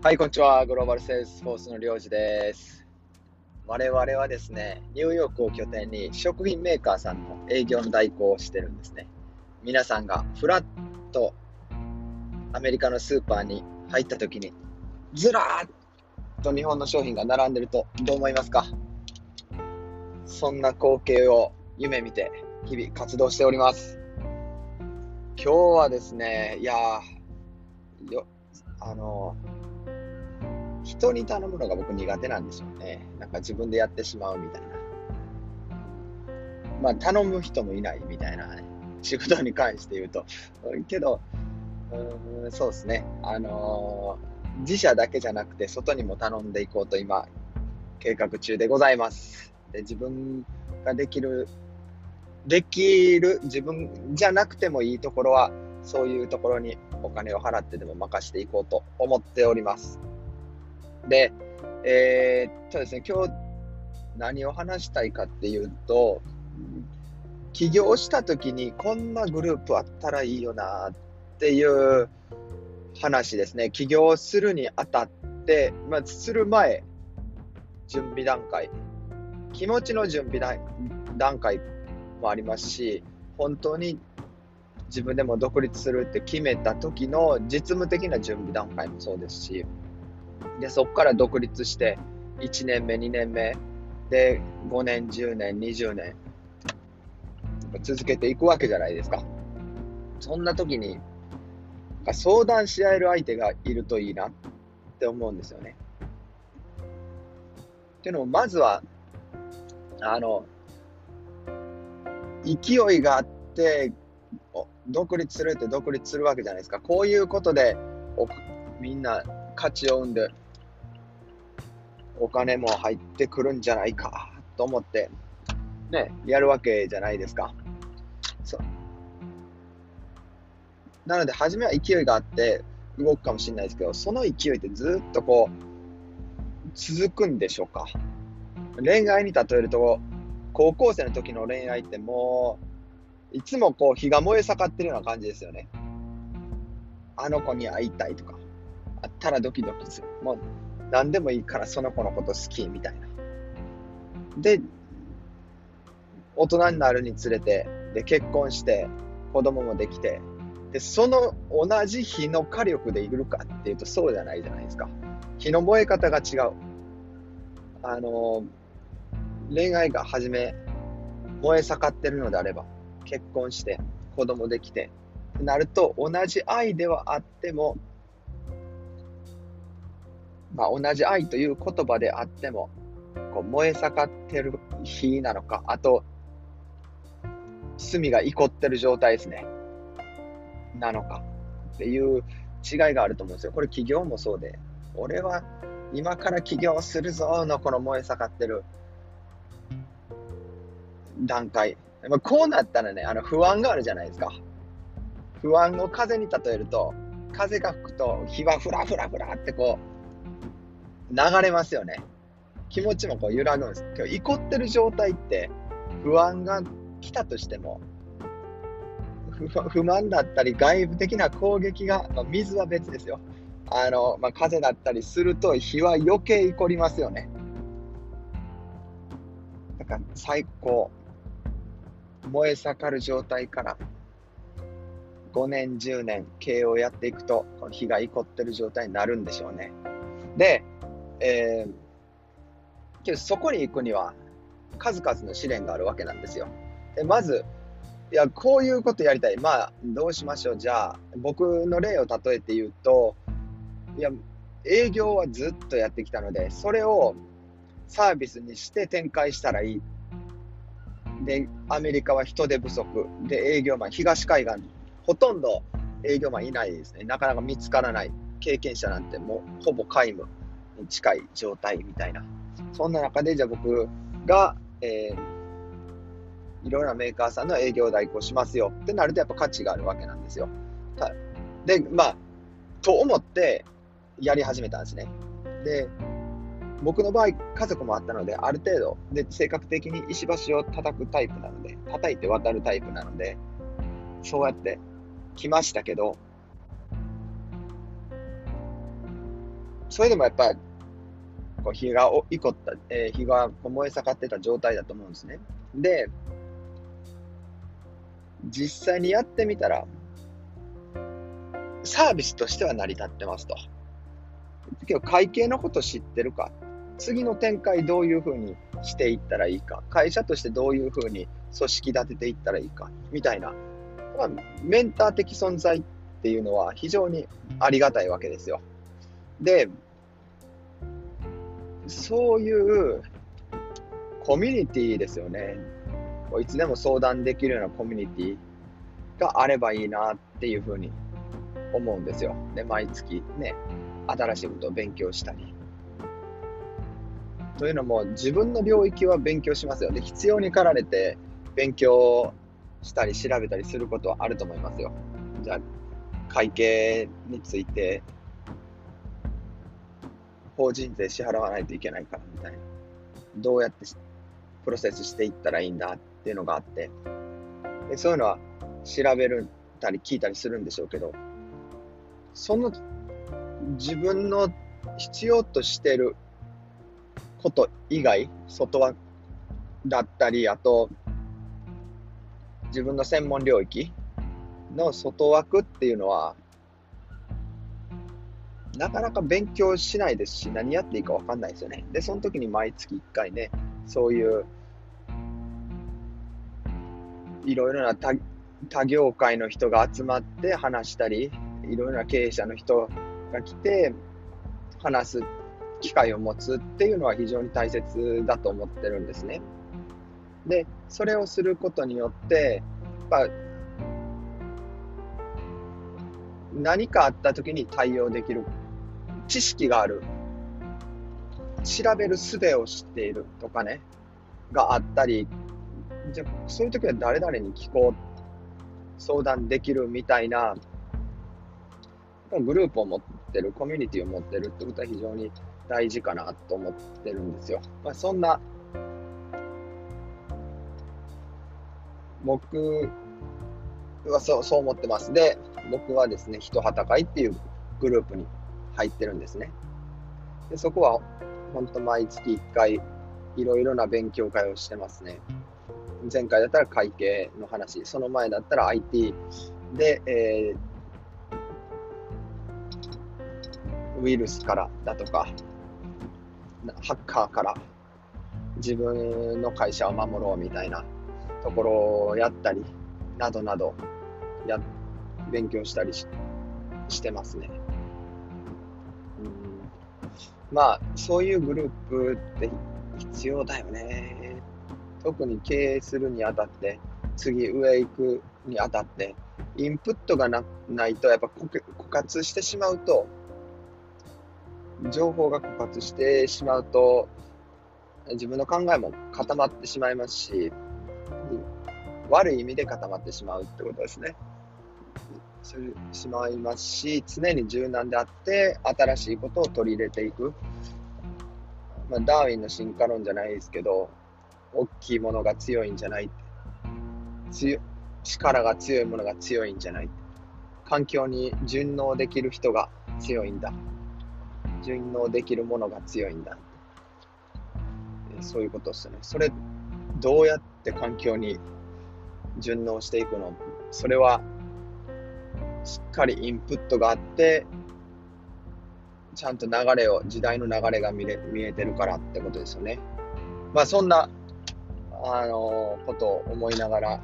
はい、こんにちは。グローバルセールスフォースのりょうじです。我々はですね、ニューヨークを拠点に食品メーカーさんの営業の代行をしてるんですね。皆さんがフラッとアメリカのスーパーに入った時に、ずらーっと日本の商品が並んでるとどう思いますか？そんな光景を夢見て日々活動しております。今日はですね、いやー、よ、あの人に頼むのが僕苦手なんですよね。なんか自分でやってしまうみたいな。まあ頼む人もいないみたいなね。仕事に関して言うと。けど、うーんそうですね。あのー自社だけじゃなくて外にも頼んでいこうと今計画中でございます。で自分ができる、できる自分じゃなくてもいいところはそういうところにお金を払ってでも任していこうと思っております。で、えーっとですね、今日何を話したいかっていうと、起業した時にこんなグループあったらいいよなっていう話ですね。起業するにあたって、まあ、する前、準備段階、気持ちの準備段段階もありますし、本当に自分でも独立するって決めた時の実務的な準備段階もそうですし、で、そこから独立して、1年目、2年目、で、5年、10年、20年、続けていくわけじゃないですか。そんな時に、相談し合える相手がいるといいなって思うんですよね。っていうのも、まずは、あの、勢いがあって、独立するって独立するわけじゃないですか。こういうことで、みんな価値を生んで、お金も入ってくるんじゃないかと思って、ね、やるわけじゃないですか。そう。なので、初めは勢いがあって動くかもしれないですけど、その勢いってずっとこう、続くんでしょうか。恋愛に例えると、高校生の時の恋愛ってもう、いつもこう火が燃え盛ってるような感じですよね。あの子に会いたいとか、あったらドキドキする。もう何でもいいからその子のこと好きみたいな。で、大人になるにつれて、で、結婚して、子供もできて、で、その同じ火の火力でいるかっていうとそうじゃないじゃないですか。火の燃え方が違う。あの、恋愛が初め、燃え盛ってるのであれば、結婚して、子供できて、ってなると、同じ愛ではあっても、まあ、同じ愛という言葉であっても、こう燃え盛ってる火なのか、あと、炭がいこってる状態ですね。なのかっていう違いがあると思うんですよ。これ企業もそうで、俺は今から起業するぞのこの燃え盛ってる段階。ま、こうなったらね、あの不安があるじゃないですか。不安を風に例えると、風が吹くと火はふらふらふらってこう流れますよね。気持ちもこう揺らぐんです。今日、怒ってる状態って不安が来たとしても、不不満だったり外部的な攻撃が、まあ、水は別ですよ。あの、まあ、風だったりすると火は余計怒りますよね。だから最高。燃え盛る状態から5年、10年経営をやっていくと、この火が怒ってる状態になるんでしょうね。で、えー、けどそこに行くには数々の試練があるわけなんですよ。でまず、いや、こういうことやりたい。まあ、どうしましょう。じゃあ、僕の例を例えて言うと、いや、営業はずっとやってきたので、それをサービスにして展開したらいい。で、アメリカは人手不足。で、営業マン、東海岸、ほとんど営業マンいないですね。なかなか見つからない。経験者なんてもうほぼ皆無に近い状態みたいな。そんな中で、じゃあ僕が、えー、いろんなメーカーさんの営業代行しますよってなるとやっぱ価値があるわけなんですよ。で、まあ、と思ってやり始めたんですね。で、僕の場合、家族もあったので、ある程度、で、性格的に石橋を叩くタイプなので、叩いて渡るタイプなので、そうやって来ましたけど、それでもやっぱり、こう火がいこった、えー、火が燃え盛ってた状態だと思うんですね。で、実際にやってみたら、サービスとしては成り立ってますと。けど会計のこと知ってるか次の展開どういうふうにしていったらいいか会社としてどういうふうに組織立てていったらいいかみたいな、まあ、メンター的存在っていうのは非常にありがたいわけですよ。で、そういうコミュニティですよね。いつでも相談できるようなコミュニティがあればいいなっていうふうに思うんですよ。で、毎月ね、新しいことを勉強したり。というのも、自分の領域は勉強しますよ。で、必要に駆られて勉強したり調べたりすることはあると思いますよ。じゃあ、会計について、法人税支払わないといけないからみたいな。どうやってプロセスしていったらいいんだっていうのがあって、でそういうのは調べるたり聞いたりするんでしょうけど、その自分の必要としてること以外、外はだったり、あと、自分の専門領域の外枠っていうのは、なかなか勉強しないですし、何やっていいか分かんないですよね。で、その時に毎月1回ね、そういういろいろな他他業界の人が集まって話したり、いろいろな経営者の人が来て話す機会を持つっていうのは非常に大切だと思ってるんですね。で、それをすることによって、やっぱ何かあった時に対応できる知識がある、調べる術を知っているとかね、があったり、じゃそういう時は誰々に聞こう、相談できるみたいな、グループを持ってる、コミュニティを持ってるってことは非常に大事かなと思ってるんですよ。まあ、そんな、僕はそうそう思ってます。で、僕はですね、人はた会っていうグループに入ってるんですね。でそこは本当毎月1回いろいろな勉強会をしてますね。前回だったら会計の話、その前だったら IT で、えー、ウイルスからだとか、ハッカーから自分の会社を守ろうみたいなところをやったり、などなどや勉強したりししてますね。まあ、そういうグループって必要だよね。特に経営するにあたって、次上へ行くにあたって、インプットがなないと、やっぱ枯渇してしまうと、情報が枯渇してしまうと、自分の考えも固まってしまいますし、悪い意味で固まってしまうってことですね。するしまいますし、常に柔軟であって、新しいことを取り入れていく。まあ、ダーウィンの進化論じゃないですけど、大きいものが強いんじゃない。強力が強いものが強いんじゃない。環境に順応できる人が強いんだ。順応できるものが強いんだ。そういうことですね。それどうやって環境に順応していくの？それはしっかりインプットがあってちゃんと流れを時代の流れが見れ見えてるからってことですよねまあそんなあのことを思いながら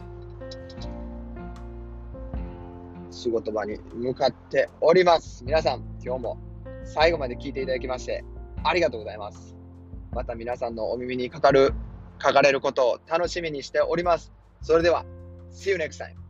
仕事場に向かっております。皆さん、今日も最後まで聞いていただきましてありがとうございます。また皆さんのお耳にかかる、かかれることを楽しみにしております。それでは、See you next time!